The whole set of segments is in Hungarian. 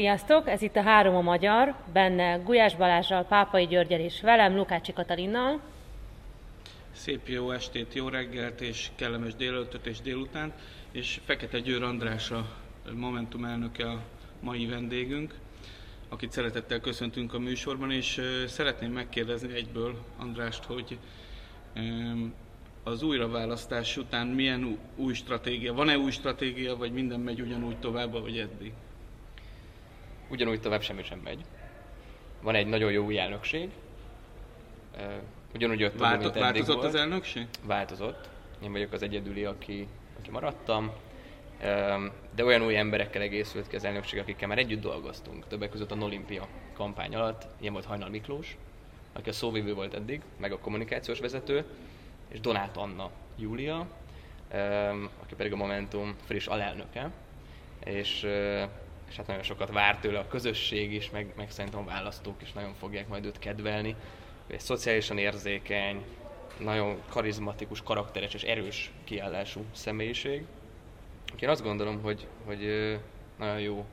Sziasztok! Ez itt a Három a Magyar, benne Gulyás Balázsral, Pápai Györgyel és velem, Lukácsi Katalinnal. Szép jó estét, jó reggelt és kellemes délelőttöt és délután, és Fekete Győr András a Momentum elnöke a mai vendégünk, akit szeretettel köszöntünk a műsorban, és szeretném megkérdezni egyből Andrást, hogy az újraválasztás után milyen új stratégia, van-e új stratégia, vagy minden megy ugyanúgy tovább, vagy eddig? Ugyanúgy tovább semmi sem megy. Van egy nagyon jó új elnökség, ugyanúgy jött Válto- mint Változott volt. az elnökség? Változott. Én vagyok az egyedüli, aki, aki maradtam. De olyan új emberekkel egészült ki az elnökség, akikkel már együtt dolgoztunk. Többek között a Nolimpia kampány alatt. Ilyen volt Hajnal Miklós, aki a szóvivő volt eddig, meg a kommunikációs vezető, és Donát Anna Júlia, aki pedig a Momentum friss alelnöke. És, és hát nagyon sokat vár tőle a közösség is, meg, meg szerintem a választók is nagyon fogják majd őt kedvelni egy szociálisan érzékeny, nagyon karizmatikus, karakteres és erős kiállású személyiség. Én azt gondolom, hogy, hogy nagyon jó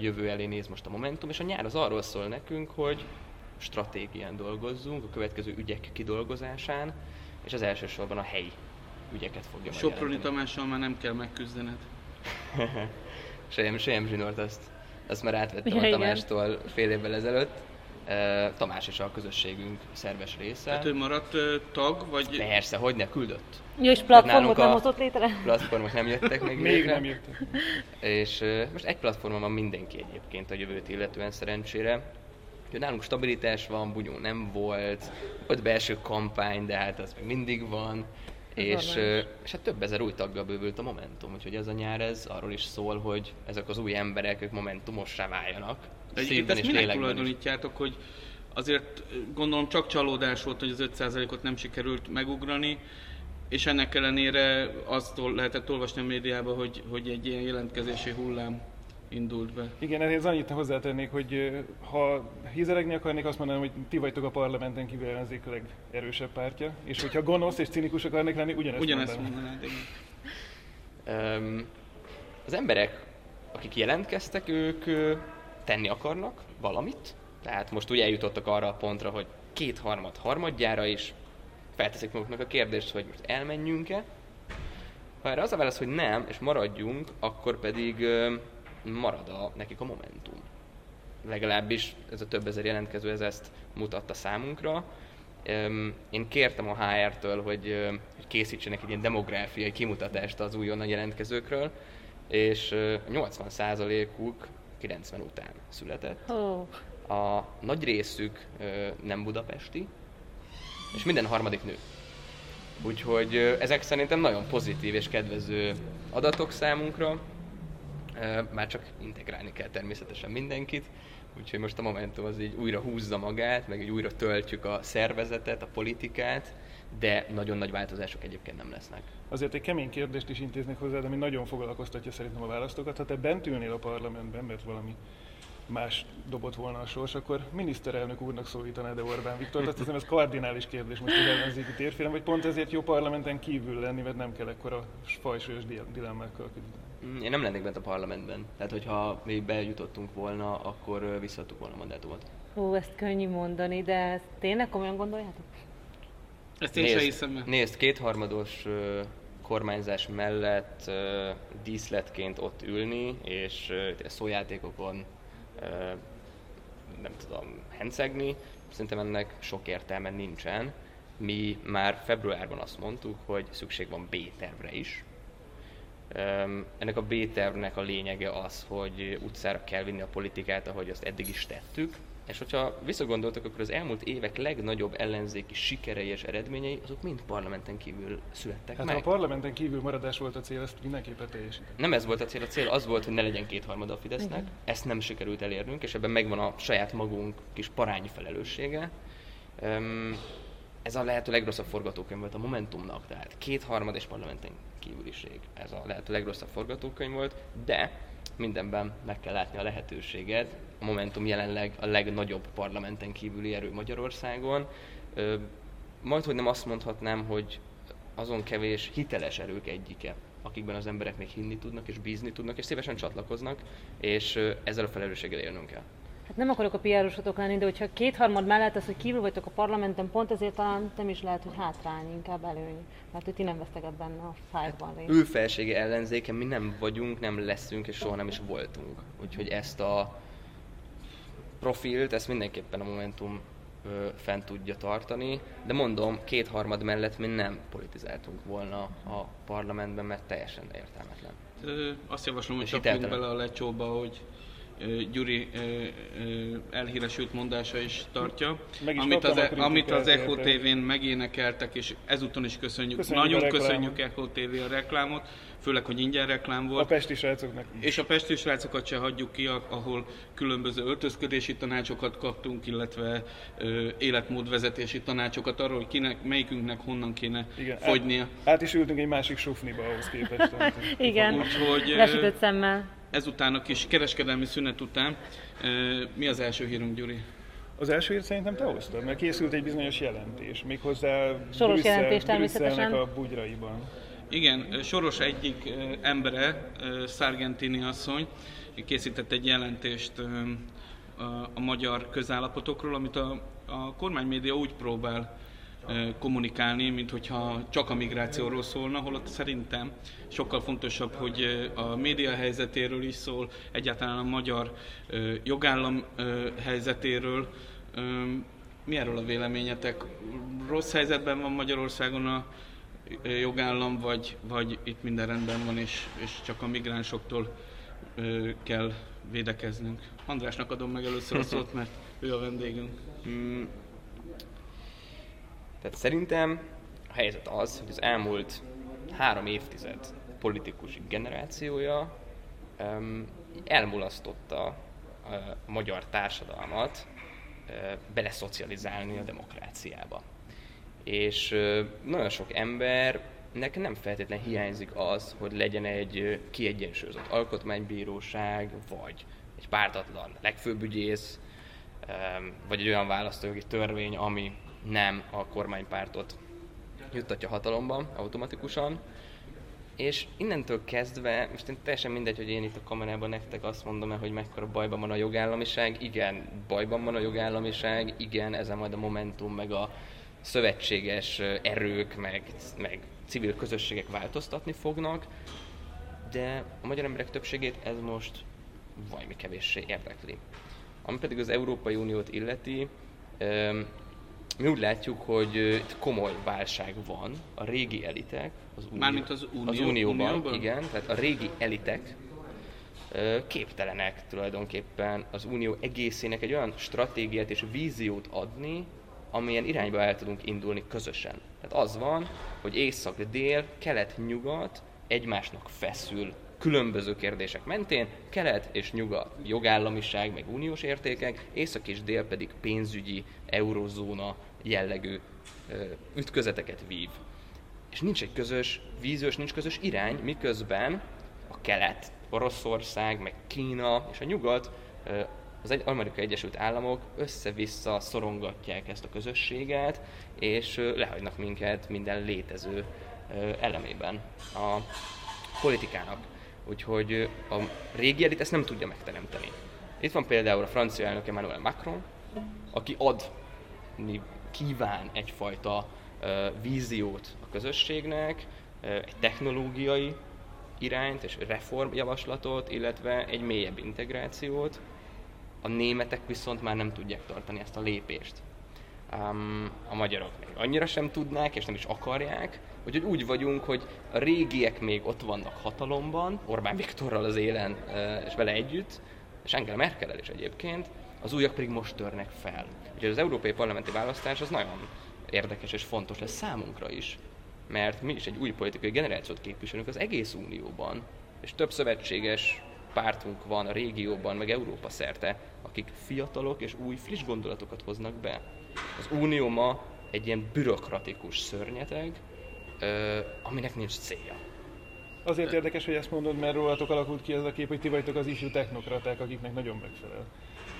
jövő elé néz most a Momentum, és a nyár az arról szól nekünk, hogy stratégián dolgozzunk, a következő ügyek kidolgozásán, és az elsősorban a helyi ügyeket fogja Soproni Tamással már nem kell megküzdened. Sejem, sejem zsinort, azt, azt már átvettem ja, a Tamástól fél évvel ezelőtt. Tamás is a közösségünk szerves része. Hát ő maradt tag, vagy... Persze, hogy ne, küldött. Jó, és platformot nem hozott létre? Platformok nem jöttek még Még nem jöttek. És most egy platformon van mindenki egyébként a jövőt illetően szerencsére. Ugye nálunk stabilitás van, Bunyó nem volt, volt belső kampány, de hát az még mindig van. És, és hát több ezer új taggal bővült a Momentum, úgyhogy ez a nyár ez arról is szól, hogy ezek az új emberek, ők Momentumossá váljanak. De Szívben ezt minek tulajdonítjátok, hogy azért gondolom csak csalódás volt, hogy az 5%-ot nem sikerült megugrani, és ennek ellenére azt lehetett olvasni a médiában, hogy, hogy egy ilyen jelentkezési hullám indult be. Igen, ehhez annyit hozzátennék, hogy ha hízelegni akarnék, azt mondanám, hogy ti vagytok a parlamenten kívül ellenzék a legerősebb pártja, és hogyha gonosz és cinikus akarnék lenni, ugyanezt, ugyanezt mondanád. Um, az emberek, akik jelentkeztek, ők tenni akarnak valamit, tehát most ugye eljutottak arra a pontra, hogy kétharmad harmadjára is felteszik maguknak a kérdést, hogy most elmenjünk-e. Ha erre az a válasz, hogy nem, és maradjunk, akkor pedig marad a, nekik a momentum. Legalábbis ez a több ezer jelentkező ez ezt mutatta számunkra. Én kértem a HR-től, hogy, készítsenek egy ilyen demográfiai kimutatást az újonnan jelentkezőkről, és 80%-uk 90 után született. Oh. A nagy részük nem budapesti, és minden harmadik nő. Úgyhogy ezek szerintem nagyon pozitív és kedvező adatok számunkra. Már csak integrálni kell természetesen mindenkit, úgyhogy most a Momentum az így újra húzza magát, meg így újra töltjük a szervezetet, a politikát, de nagyon nagy változások egyébként nem lesznek. Azért egy kemény kérdést is intéznék hozzá, ami nagyon foglalkoztatja szerintem a választókat. Ha te bent ülnél a parlamentben, mert valami más dobott volna a sors, akkor miniszterelnök úrnak szólítaná de Orbán Viktor. Azt hiszem ez kardinális kérdés most az ellenzéki térfélen, vagy pont ezért jó parlamenten kívül lenni, mert nem kell ekkora fajsúlyos dilemmákkal küzdeni. Én nem lennék bent a parlamentben. Tehát, hogyha még bejutottunk volna, akkor visszadtuk volna a mandátumot. Hú, ezt könnyű mondani, de ezt tényleg komolyan gondoljátok? Ezt én nézd, hiszem. Nézd, kétharmados uh, kormányzás mellett uh, díszletként ott ülni, és uh, szójátékokon nem tudom, hencegni, szerintem ennek sok értelme nincsen. Mi már februárban azt mondtuk, hogy szükség van B-tervre is. Ennek a B-tervnek a lényege az, hogy utcára kell vinni a politikát, ahogy azt eddig is tettük, és hogyha visszagondoltak, akkor az elmúlt évek legnagyobb ellenzéki sikerei és eredményei, azok mind parlamenten kívül születtek hát meg. A parlamenten kívül maradás volt a cél, ezt mindenképpen teljesíteni. Nem ez volt a cél, a cél az volt, hogy ne legyen kétharmada a Fidesznek. Igen. Ezt nem sikerült elérnünk, és ebben megvan a saját magunk kis parányi felelőssége. Um, ez a lehető legrosszabb forgatókönyv volt a Momentumnak, tehát kétharmad és parlamenten kívüliség. Ez a lehető legrosszabb forgatókönyv volt, de mindenben meg kell látni a lehetőséget. A Momentum jelenleg a legnagyobb parlamenten kívüli erő Magyarországon. Majd, hogy nem azt mondhatnám, hogy azon kevés hiteles erők egyike, akikben az emberek még hinni tudnak, és bízni tudnak, és szívesen csatlakoznak, és ezzel a felelősséggel élnünk kell. Hát nem akarok a PR-osotok lenni, de hogyha kétharmad mellett az, hogy kívül vagytok a parlamenten, pont ezért talán nem is lehet, hogy hátrány, inkább előny. Mert hogy ti nem vesztek ebben a fájlban részt. Ő felsége ellenzéke, mi nem vagyunk, nem leszünk, és soha nem is voltunk. Úgyhogy ezt a profilt, ezt mindenképpen a Momentum ö, fent tudja tartani, de mondom, kétharmad mellett mi nem politizáltunk volna a parlamentben, mert teljesen értelmetlen. Ö, azt javaslom, hogy csapjunk bele a lecsóba, hogy Gyuri elhíresült mondása is tartja, is amit az, e- amit az Echo TV-n megénekeltek, és ezúton is köszönjük. köszönjük Nagyon köszönjük Echo TV a reklámot, főleg, hogy ingyen reklám volt. A pesti srácoknak. És a pesti srácokat se hagyjuk ki, ahol különböző öltözködési tanácsokat kaptunk, illetve ö, életmódvezetési tanácsokat arról, hogy kinek, melyikünknek honnan kéne Igen, fogynia. Át, át is ültünk egy másik sofniba ahhoz képest. Igen, Úgyhogy, lesütött szemmel ezután a kis kereskedelmi szünet után mi az első hírunk, Gyuri? Az első hírt szerintem te hoztad, mert készült egy bizonyos jelentés, méghozzá Soros Brüsszel, jelentés természetesen. a bugyraiban. Igen, Soros egyik embere, Sargentini asszony, készített egy jelentést a magyar közállapotokról, amit a, a kormánymédia úgy próbál kommunikálni, mint hogyha csak a migrációról szólna, holott szerintem sokkal fontosabb, hogy a média helyzetéről is szól, egyáltalán a magyar jogállam helyzetéről. Mi erről a véleményetek? Rossz helyzetben van Magyarországon a jogállam, vagy, vagy itt minden rendben van, és, és csak a migránsoktól kell védekeznünk? Andrásnak adom meg először a szót, mert ő a vendégünk. Tehát szerintem a helyzet az, hogy az elmúlt három évtized politikus generációja um, elmulasztotta a magyar társadalmat beleszocializálni a demokráciába. És nagyon sok embernek nem feltétlenül hiányzik az, hogy legyen egy kiegyensúlyozott alkotmánybíróság, vagy egy pártatlan legfőbb ügyész, vagy egy olyan választójogi törvény, ami nem a kormánypártot juttatja hatalomban automatikusan, és innentől kezdve, most én teljesen mindegy, hogy én itt a kamerában nektek azt mondom hogy mekkora bajban van a jogállamiság, igen, bajban van a jogállamiság, igen, ezen majd a Momentum, meg a szövetséges erők, meg, meg civil közösségek változtatni fognak, de a magyar emberek többségét ez most valami kevéssé érdekli. Ami pedig az Európai Uniót illeti, mi úgy látjuk, hogy itt komoly válság van. A régi elitek, az, unió, Mármint az, unió, az unióban, unióban, igen, tehát a régi elitek képtelenek tulajdonképpen az unió egészének egy olyan stratégiát és víziót adni, amilyen irányba el tudunk indulni közösen. Tehát az van, hogy észak-dél, kelet-nyugat egymásnak feszül különböző kérdések mentén, kelet és nyugat jogállamiság, meg uniós értékek, észak és dél pedig pénzügyi, eurozóna jellegű ütközeteket vív. És nincs egy közös víziós, nincs közös irány, miközben a kelet, Oroszország, meg Kína és a nyugat, az Amerikai Egyesült Államok össze-vissza szorongatják ezt a közösséget, és lehagynak minket minden létező elemében a politikának. Úgyhogy a régi elit ezt nem tudja megteremteni. Itt van például a francia elnök Emmanuel Macron, aki adni kíván egyfajta víziót a közösségnek, egy technológiai irányt és reformjavaslatot, illetve egy mélyebb integrációt. A németek viszont már nem tudják tartani ezt a lépést. A magyarok még annyira sem tudnák, és nem is akarják, Úgyhogy úgy vagyunk, hogy a régiek még ott vannak hatalomban, Orbán Viktorral az élen és vele együtt, és Angela Merkel is egyébként, az újak pedig most törnek fel. Úgyhogy az európai parlamenti választás az nagyon érdekes és fontos lesz számunkra is, mert mi is egy új politikai generációt képviselünk az egész unióban, és több szövetséges pártunk van a régióban, meg Európa szerte, akik fiatalok és új, friss gondolatokat hoznak be. Az unió ma egy ilyen bürokratikus szörnyeteg, aminek nincs célja. Azért érdekes, hogy ezt mondod, mert rólatok alakult ki ez a kép, hogy ti vagytok az ifjú technokraták, akiknek nagyon megfelel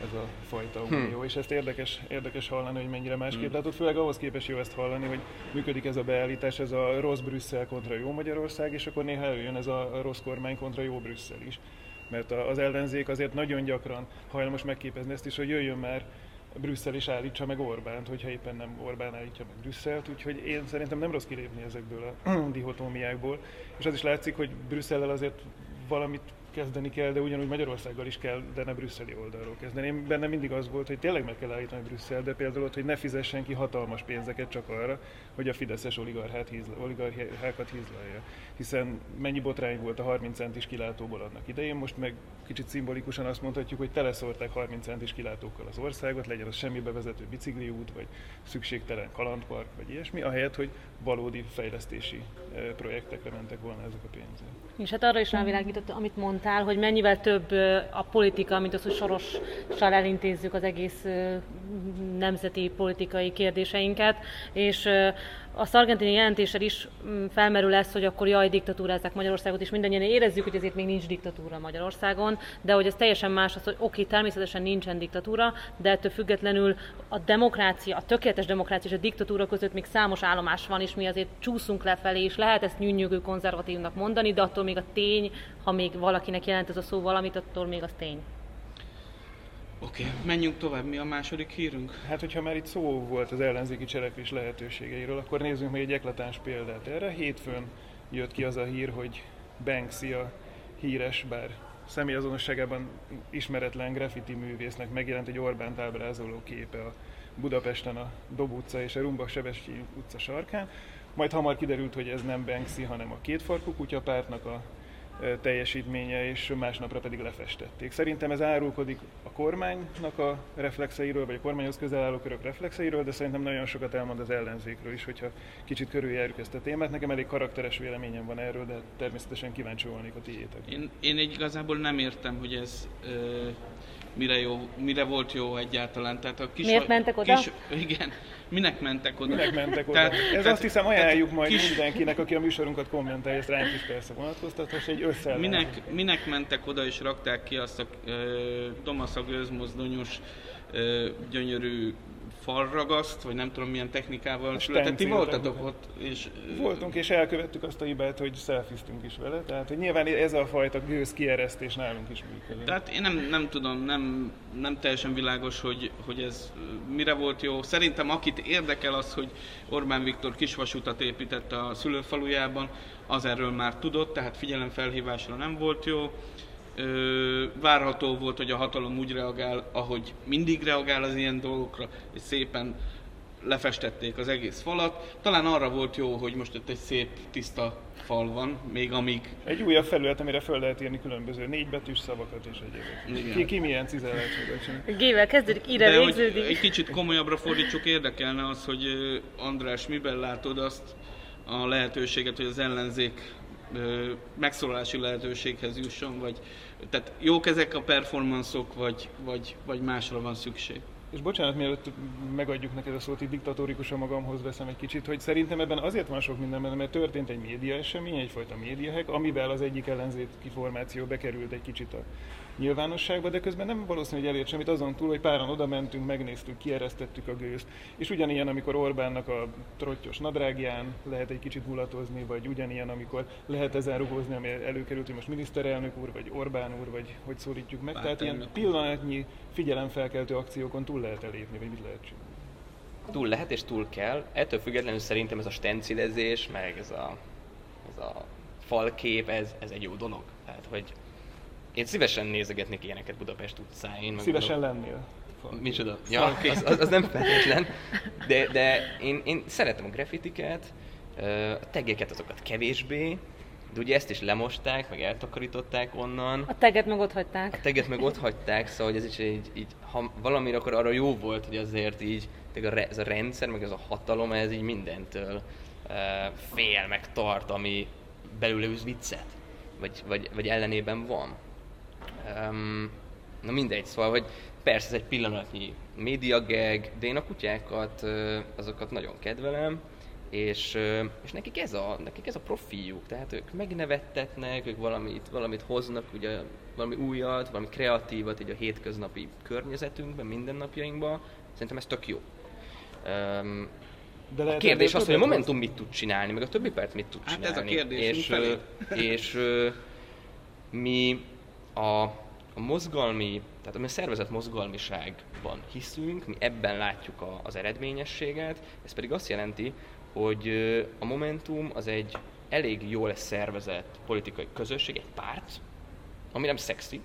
ez a fajta unió, hm. és ezt érdekes, érdekes hallani, hogy mennyire másképp hm. látod, főleg ahhoz képes jó ezt hallani, hogy működik ez a beállítás, ez a rossz Brüsszel kontra jó Magyarország, és akkor néha előjön ez a rossz kormány kontra jó Brüsszel is. Mert az ellenzék azért nagyon gyakran hajlamos megképezni ezt is, hogy jöjjön már Brüsszel is állítsa meg Orbánt, hogyha éppen nem Orbán állítja meg Brüsszelt, úgyhogy én szerintem nem rossz kilépni ezekből a dihotómiákból. És az is látszik, hogy Brüsszellel azért valamit kezdeni kell, de ugyanúgy Magyarországgal is kell, de ne brüsszeli oldalról kezdeni. Én bennem mindig az volt, hogy tényleg meg kell állítani Brüsszel, de például ott, hogy ne fizessen ki hatalmas pénzeket csak arra, hogy a fideszes oligarchát hízla, oligarchákat hízlalja. Hiszen mennyi botrány volt a 30 centis kilátóból annak idején, most meg kicsit szimbolikusan azt mondhatjuk, hogy teleszórták 30 centis kilátókkal az országot, legyen az semmibe vezető bicikliút, vagy szükségtelen kalandpark, vagy ilyesmi, ahelyett, hogy valódi fejlesztési eh, projektekre mentek volna ezek a pénzek. És hát arra is rávilágított, amit mondtál, hogy mennyivel több a politika, mint az, hogy sorossal elintézzük az egész nemzeti politikai kérdéseinket, és a szargentini jelentéssel is mm, felmerül lesz, hogy akkor jaj, diktatúrázzák Magyarországot, és mindannyian érezzük, hogy ezért még nincs diktatúra Magyarországon, de hogy ez teljesen más az, hogy oké, természetesen nincsen diktatúra, de ettől függetlenül a demokrácia, a tökéletes demokrácia és a diktatúra között még számos állomás van, és mi azért csúszunk lefelé, és lehet ezt nyűnyögő konzervatívnak mondani, de attól még a tény, ha még valakinek jelent ez a szó valamit, attól még az tény. Oké, okay, menjünk tovább. Mi a második hírünk? Hát, hogyha már itt szó volt az ellenzéki cselekvés lehetőségeiről, akkor nézzünk meg egy eklatáns példát erre. Hétfőn jött ki az a hír, hogy Banksy a híres, bár személyazonosságában ismeretlen graffiti művésznek megjelent egy Orbán ábrázoló képe a Budapesten a Dob utca és a Rumba Sebesyi utca sarkán. Majd hamar kiderült, hogy ez nem Banksy, hanem a kétfarkú kutyapártnak a teljesítménye, és másnapra pedig lefestették. Szerintem ez árulkodik a kormánynak a reflexeiről, vagy a kormányhoz közel álló körök reflexeiről, de szerintem nagyon sokat elmond az ellenzékről is, hogyha kicsit körüljárjuk ezt a témát. Nekem elég karakteres véleményem van erről, de természetesen kíváncsi volnék a tiétek. Én, én igazából nem értem, hogy ez ö, mire, jó, mire volt jó egyáltalán. Tehát a kis, Miért mentek oda? Kis, igen, minek mentek oda? Minek mentek oda? Tehát, Ez tehát, azt hiszem ajánljuk majd kis... mindenkinek, aki a műsorunkat kommentálja, ezt ránk is persze vonatkoztatás, egy össze. Minek, minek mentek oda és rakták ki azt a uh, Thomas a gőzmozdonyos uh, gyönyörű falragaszt, vagy nem tudom milyen technikával született. Ti voltatok ott. És, Voltunk, és elkövettük azt a hibát, hogy szelfiztünk is vele. Tehát, hogy nyilván ez a fajta gőz kieresztés nálunk is működik. Tehát én nem, nem tudom, nem, nem teljesen világos, hogy, hogy ez mire volt jó. Szerintem akit érdekel az, hogy Orbán Viktor kisvasutat épített a szülőfalujában, az erről már tudott, tehát figyelemfelhívásra nem volt jó várható volt, hogy a hatalom úgy reagál, ahogy mindig reagál az ilyen dolgokra, és szépen lefestették az egész falat. Talán arra volt jó, hogy most itt egy szép, tiszta fal van, még amíg... Egy újabb felület, amire fel lehet írni különböző négybetűs szavakat és egyébként. Ki, ki milyen cizellációkat Gével kezdődik, ide De hogy egy kicsit komolyabbra fordítsuk, érdekelne az, hogy András, miben látod azt a lehetőséget, hogy az ellenzék megszólalási lehetőséghez jusson, vagy tehát jók ezek a performanszok, vagy, vagy, vagy másra van szükség? És bocsánat, mielőtt megadjuk neked a szót, így diktatórikusan magamhoz veszem egy kicsit, hogy szerintem ebben azért van sok minden, mert történt egy média esemény, egyfajta médiahek, amivel az egyik ellenzéki formáció bekerült egy kicsit a nyilvánosságba, de közben nem valószínű, hogy elért semmit azon túl, hogy páran oda mentünk, megnéztük, kieresztettük a gőzt. És ugyanilyen, amikor Orbánnak a trottyos nadrágján lehet egy kicsit mulatozni, vagy ugyanilyen, amikor lehet ezen rugózni, ami előkerült, hogy most miniszterelnök úr, vagy Orbán úr, vagy hogy szólítjuk meg. Tehát ilyen pillanatnyi figyelemfelkeltő akciókon túl lehet elépni, vagy mit lehet csinálni túl lehet és túl kell. Ettől függetlenül szerintem ez a stencilezés, meg ez a, ez a falkép, ez, ez egy jó dolog. Tehát, hogy én szívesen nézegetnék ilyeneket Budapest utcáin. Szívesen gondolom, lennél. Micsoda? Ja, az, az, az nem feltétlen. De, de én, én szeretem a graffitiket, a tegeket azokat kevésbé, de ugye ezt is lemosták, meg eltakarították onnan. A teget meg ott hagyták. A teget meg ott hagyták, szóval hogy ez is így, így ha valamire akkor arra jó volt, hogy azért így ez a rendszer, meg ez a hatalom, ez így mindentől fél, meg tart, ami belőle üz viccet, vagy, vagy, vagy ellenében van. Um, na mindegy, szóval, hogy persze ez egy pillanatnyi médiageg, de én a kutyákat, azokat nagyon kedvelem, és, és nekik, ez a, nekik ez a profiljuk, tehát ők megnevettetnek, ők valamit, valamit hoznak, ugye valami újat, valami kreatívat így a hétköznapi környezetünkben, mindennapjainkban, szerintem ez tök jó. Um, de lehet, a kérdés az, hogy a Momentum mit tud csinálni, meg a többi perc mit tud csinálni. Hát ez a kérdés. És, és, és mi a, a mozgalmi, tehát a szervezet mozgalmiságban hiszünk, mi ebben látjuk a, az eredményességet, ez pedig azt jelenti, hogy a Momentum az egy elég jól szervezett politikai közösség, egy párt, ami nem szexi,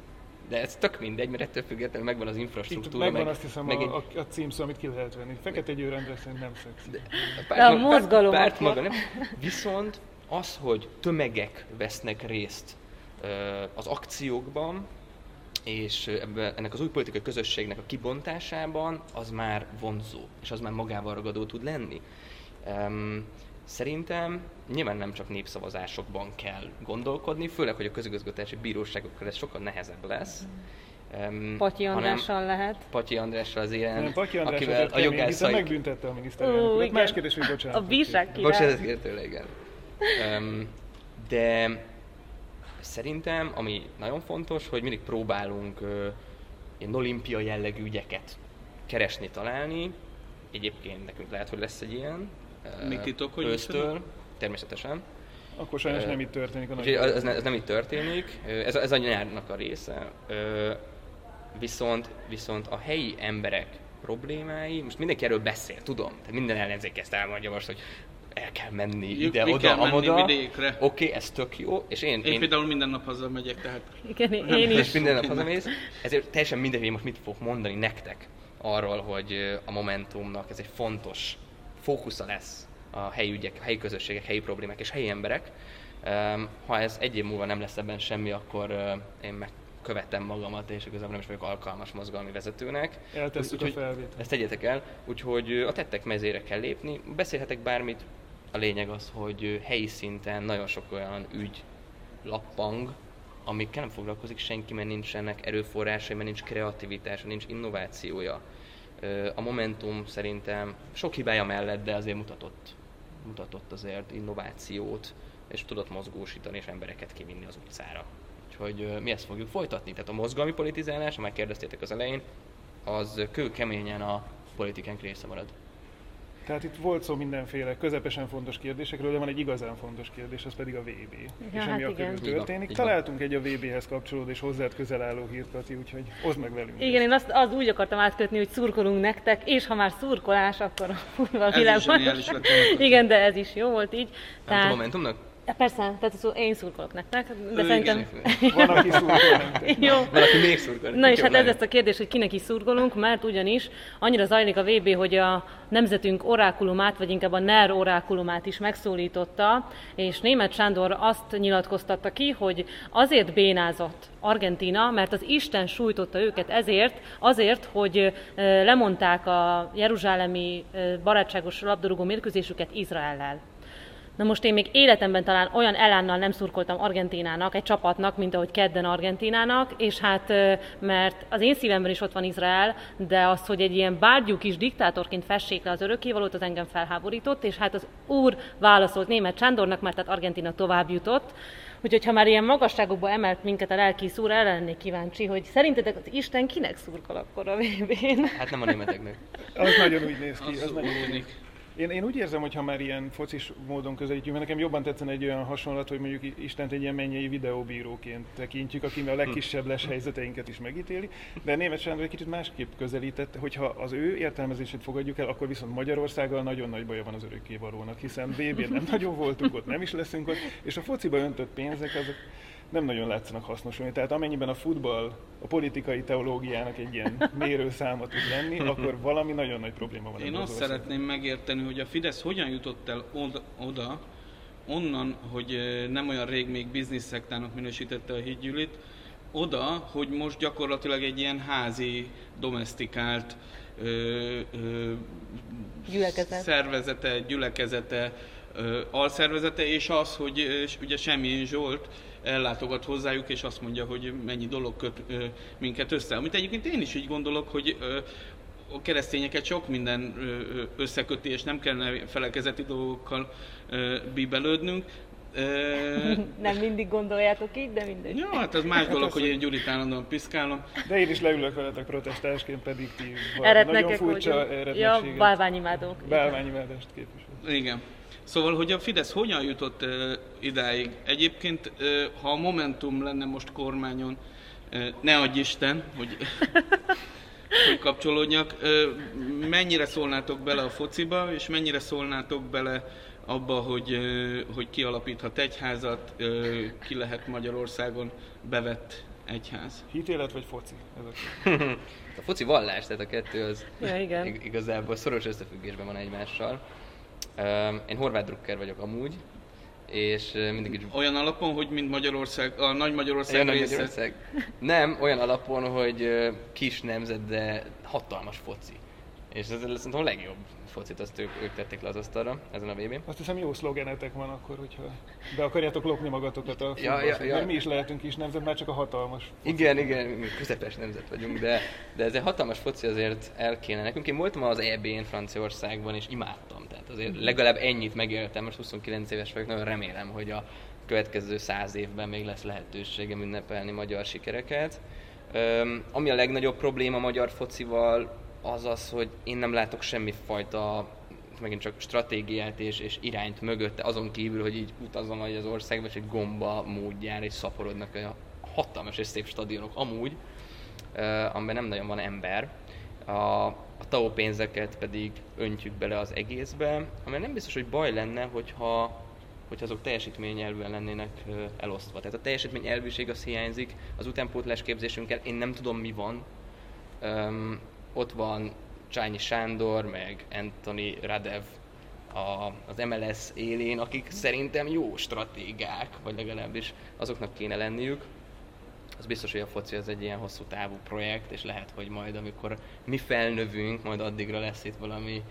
de ez tök mindegy, mert ettől függetlenül megvan az infrastruktúra. Itt megvan meg, azt hiszem meg a, egy... a, címszó, amit ki lehet venni. Fekete győrendre szerint nem szexi. De, a, párt, de a mozgalom párt maga nem. Viszont az, hogy tömegek vesznek részt az akciókban, és ebben, ennek az új politikai közösségnek a kibontásában az már vonzó, és az már magával ragadó tud lenni. Um, szerintem nyilván nem csak népszavazásokban kell gondolkodni, főleg, hogy a közigazgatási bíróságokkal ez sokkal nehezebb lesz. Um, Patyi Andrással lehet. Patyi Andrással az ilyen, nem, Patyi András akivel a jogászaik... megbüntette a miniszterelnököt. Más kérdés, hogy bocsánat. A bírság király. Bocsánat, kértőle, igen. Um, de szerintem, ami nagyon fontos, hogy mindig próbálunk uh, ilyen olimpia jellegű ügyeket keresni, találni. Egyébként nekünk lehet, hogy lesz egy ilyen. Mi titok, hogy ősztől, természetesen. Akkor sajnos nem itt történik a nagy ez, ez nem itt történik, ez, ez a nyárnak a része. Viszont, viszont a helyi emberek problémái, most mindenki erről beszél, tudom, tehát minden ellenzék ezt elmondja most, hogy el kell menni ide, oda, kell amoda. Oké, okay, ez tök jó. És én, én, én például minden nap haza megyek, tehát... Igen, én is. És minden nap hazamész. Ezért teljesen mindegy, hogy most mit fogok mondani nektek arról, hogy a Momentumnak ez egy fontos fókusza lesz a helyi ügyek, a helyi közösségek, helyi problémák és helyi emberek. Ha ez egy év múlva nem lesz ebben semmi, akkor én meg követem magamat, és igazából nem is vagyok alkalmas mozgalmi vezetőnek. Eltesszük Úgy, a felvételt. Ezt tegyetek el, úgyhogy a tettek mezére kell lépni. Beszélhetek bármit, a lényeg az, hogy helyi szinten nagyon sok olyan ügy lappang, amikkel nem foglalkozik senki, mert nincsenek erőforrásai, mert nincs kreativitása, nincs innovációja. A Momentum szerintem sok hibája mellett, de azért mutatott, mutatott azért innovációt, és tudott mozgósítani, és embereket kivinni az utcára. Úgyhogy mi ezt fogjuk folytatni. Tehát a mozgalmi politizálás, amely kérdeztétek az elején, az kőkeményen a politikánk része marad. Tehát itt volt szó mindenféle közepesen fontos kérdésekről, de van egy igazán fontos kérdés, az pedig a VB. Ja, és ami hát a körül történik. Igen, Találtunk egy a VB-hez kapcsolódó és hozzád közel álló hírt, Kati, úgyhogy hozd meg velünk. Igen, ezt. én azt, azt úgy akartam átkötni, hogy szurkolunk nektek, és ha már szurkolás, akkor a világban. Igen, de ez is jó volt így. Nem Tehát... Momentumnak? Persze, tehát szó, én szurkolok nektek, de ő szerintem... Van, aki szurkol Jó. Van, aki még szurkol. Na és hát ez lesz a kérdés, hogy kinek is szurkolunk, mert ugyanis annyira zajlik a VB, hogy a nemzetünk orákulumát, vagy inkább a NER orákulumát is megszólította, és német Sándor azt nyilatkoztatta ki, hogy azért bénázott Argentina, mert az Isten sújtotta őket ezért, azért, hogy lemondták a jeruzsálemi barátságos labdarúgó mérkőzésüket Izraellel. Na most én még életemben talán olyan elánnal nem szurkoltam Argentinának, egy csapatnak, mint ahogy kedden Argentinának, és hát mert az én szívemben is ott van Izrael, de az, hogy egy ilyen bárgyú kis diktátorként fessék le az örökkévalót, az engem felháborított, és hát az úr válaszolt német Sándornak, mert tehát Argentina tovább jutott. Úgyhogy ha már ilyen magasságokba emelt minket a lelki szúr, el lennék kíváncsi, hogy szerintetek az Isten kinek szurkol akkor a vb Hát nem a németeknek. az nagyon úgy néz ki. Az, az nagyon úgy én, én úgy érzem, hogy ha már ilyen focis módon közelítjük, mert nekem jobban tetszene egy olyan hasonlat, hogy mondjuk Istent egy ilyen mennyei videóbíróként tekintjük, aki a legkisebb les helyzeteinket is megítéli, de német Sándor egy kicsit másképp közelített, hogyha az ő értelmezését fogadjuk el, akkor viszont Magyarországgal nagyon nagy baja van az örökkévalónak, hiszen vb nem nagyon voltunk ott, nem is leszünk ott, és a fociba öntött pénzek azok nem nagyon látszanak hasznosulni. Tehát amennyiben a futball a politikai teológiának egy ilyen mérőszáma tud lenni, akkor valami nagyon nagy probléma van. Én azt szeretném megérteni, hogy a Fidesz hogyan jutott el oda, oda onnan, hogy nem olyan rég még bizniszszektának minősítette a hídgyűlit, oda, hogy most gyakorlatilag egy ilyen házi, domestikált ö, ö, Gyülekezet. szervezete, gyülekezete, alszervezete, és az, hogy ugye Semmilyen Zsolt ellátogat hozzájuk, és azt mondja, hogy mennyi dolog köt ö, minket össze. Amit egyébként én is így gondolok, hogy ö, a keresztényeket sok minden összeköti, és nem kellene felekezeti dolgokkal bíbelődnünk. nem mindig gondoljátok így, de mindegy. Ja, hát az más dolog, hogy én Gyurit állandóan piszkálom. De én is leülök veletek protestánsként, pedig ti nagyon furcsa Ja, bálványimádók. Bálványimádást képvisel. Igen. Szóval, hogy a Fidesz hogyan jutott uh, idáig? Egyébként, uh, ha a Momentum lenne most kormányon, uh, ne adj Isten, hogy, hogy kapcsolódjak, uh, mennyire szólnátok bele a fociba, és mennyire szólnátok bele abba, hogy, uh, hogy kialapíthat egyházat, uh, ki lehet Magyarországon bevett egyház. Hitélet vagy foci? Ez a, a foci vallás, tehát a kettő az ja, igen. igazából szoros összefüggésben van egymással. Én horvát drukker vagyok amúgy, és mindig is... Olyan alapon, hogy mint Magyarország, a nagy Magyarország része? Magyarország. Nem, olyan alapon, hogy kis nemzet, de hatalmas foci. És ez szerintem a legjobb focit, azt ők, ők tették le az asztalra ezen a vb Azt hiszem jó szlogenetek van akkor, hogyha be akarjátok lopni magatokat a ja, ja, ja. Mert mi is lehetünk is nemzet, már csak a hatalmas foci. Igen, igen, mi közepes nemzet vagyunk, de, de ez egy hatalmas foci azért el kéne nekünk. Én voltam az EB-n Franciaországban, és imádtam. Tehát azért legalább ennyit megéltem, most 29 éves vagyok, nagyon remélem, hogy a következő száz évben még lesz lehetőségem ünnepelni magyar sikereket. Um, ami a legnagyobb probléma magyar focival, az az, hogy én nem látok semmi fajta megint csak stratégiát és, és irányt mögötte, azon kívül, hogy így utazom vagy az országba, és egy gomba módjára és szaporodnak a hatalmas és szép stadionok amúgy, uh, amiben nem nagyon van ember. A, a TAO pénzeket pedig öntjük bele az egészbe, ami nem biztos, hogy baj lenne, hogyha, hogyha azok teljesítményelvűen lennének elosztva. Tehát a teljesítményelvűség az hiányzik, az utánpótlás képzésünkkel én nem tudom mi van, um, ott van Csányi Sándor, meg Anthony Radev a, az MLS élén, akik szerintem jó stratégák, vagy legalábbis azoknak kéne lenniük. Az biztos, hogy a foci az egy ilyen hosszú távú projekt, és lehet, hogy majd amikor mi felnövünk, majd addigra lesz itt valami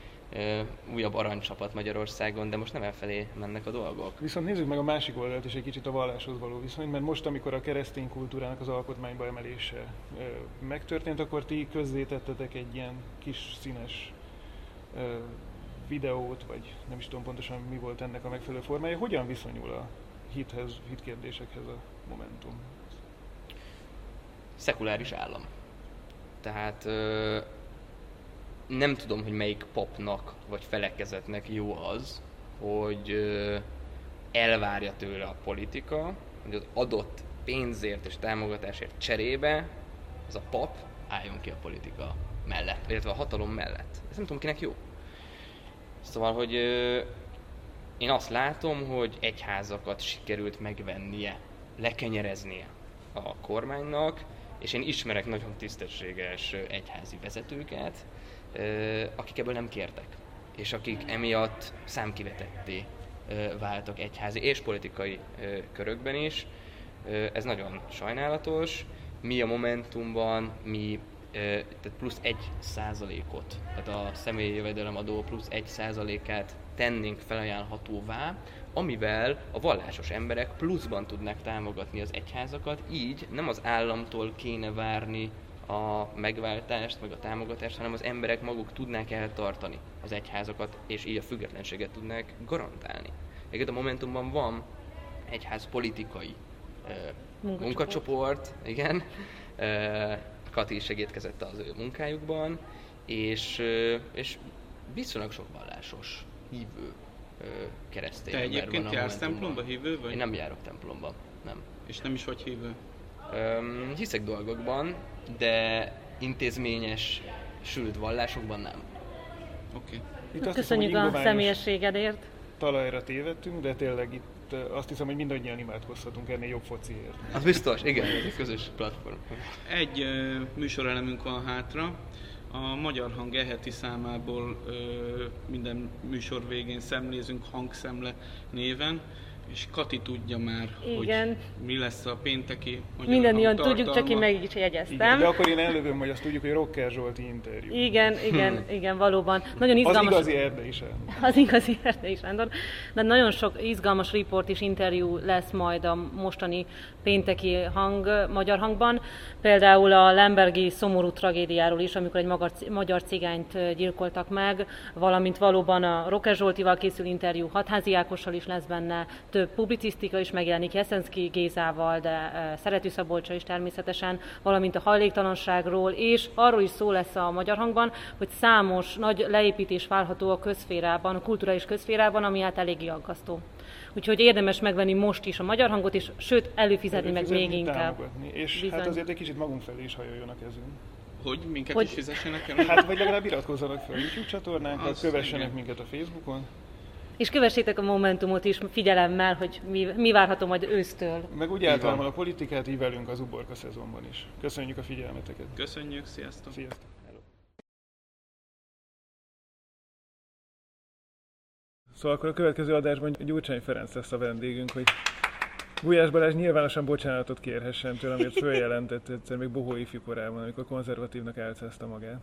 újabb aranycsapat Magyarországon, de most nem elfelé mennek a dolgok. Viszont nézzük meg a másik oldalt és egy kicsit a valláshoz való viszony, mert most, amikor a keresztény kultúrának az alkotmányba emelése megtörtént, akkor ti közzétettetek egy ilyen kis színes videót, vagy nem is tudom pontosan mi volt ennek a megfelelő formája. Hogyan viszonyul a hithez, hitkérdésekhez a Momentum? Szekuláris állam. Tehát nem tudom, hogy melyik papnak vagy felekezetnek jó az, hogy elvárja tőle a politika, hogy az adott pénzért és támogatásért cserébe az a pap álljon ki a politika mellett, illetve a hatalom mellett. Ez nem tudom, kinek jó. Szóval, hogy én azt látom, hogy egyházakat sikerült megvennie, lekenyereznie a kormánynak, és én ismerek nagyon tisztességes egyházi vezetőket, akik ebből nem kértek, és akik emiatt számkivetetté váltak egyházi és politikai körökben is. Ez nagyon sajnálatos. Mi a Momentumban, mi tehát plusz egy százalékot, tehát a személyi jövedelemadó plusz egy százalékát tennénk felajánlhatóvá, amivel a vallásos emberek pluszban tudnak támogatni az egyházakat, így nem az államtól kéne várni a megváltást, meg a támogatást, hanem az emberek maguk tudnák eltartani az egyházakat, és így a függetlenséget tudnák garantálni. Egyébként a Momentumban van egyház politikai munkacsoport, munkacsoport igen, Kati is segítkezett az ő munkájukban, és, és viszonylag sok vallásos, hívő keresztény Te egyébként jársz templomba, hívő vagy? Én nem járok templomba, nem. És nem is vagy hívő? Öm, hiszek dolgokban, de intézményes, sült vallásokban nem. Oké. Okay. Köszönjük hiszem, a személyességedért. Talajra tévedtünk, de tényleg itt azt hiszem, hogy mindannyian imádkozhatunk ennél jobb fociért. Az biztos, igen, ez egy közös platform. Egy uh, műsorelemünk van hátra, a Magyar Hang eheti számából ö, minden műsor végén szemlézünk hangszemle néven, és Kati tudja már, Igen. hogy mi lesz a pénteki magyar Mindannyian tudjuk, csak én meg is Igen, jegyeztem. de akkor én elővöm, hogy azt tudjuk, hogy Rocker Zsolti interjú. Igen, igen, igen, valóban. Nagyon Az izgalmas. igazi erdei sem. Az igazi Erdei Sándor. De nagyon sok izgalmas riport és interjú lesz majd a mostani pénteki hang, magyar hangban. Például a Lembergi szomorú tragédiáról is, amikor egy magyar, magyar cigányt gyilkoltak meg, valamint valóban a Roker Zsoltival készül interjú, Hatházi Ákossal is lesz benne, több publicisztika is megjelenik Jeszenszki Gézával, de Szerető Szabolcsa is természetesen, valamint a hajléktalanságról, és arról is szó lesz a magyar hangban, hogy számos nagy leépítés várható a közférában, a kulturális közférában, ami hát eléggé aggasztó. Úgyhogy érdemes megvenni most is a magyar hangot, és sőt, előfizetni meg Előfizetni, még inkább. És Bizony. hát azért egy kicsit magunk felé is hajoljon a kezünk. Hogy minket Hogy- is fizessenek el? Hát vagy legalább iratkozzanak fel a YouTube csatornánkat, kövessenek igen. minket a Facebookon, És kövessétek a Momentumot is figyelemmel, hogy mi, mi várható majd ősztől. meg úgy általában a politikát így velünk az uborka szezonban is. Köszönjük a figyelmeteket. Köszönjük, sziasztok! Sziasztok! Szóval akkor a következő adásban Gyurcsány Ferenc lesz a vendégünk, hogy Gulyás Balázs nyilvánosan bocsánatot kérhessen tőle, amit följelentett egyszer még bohó ifjú korában, amikor konzervatívnak álcázta magát.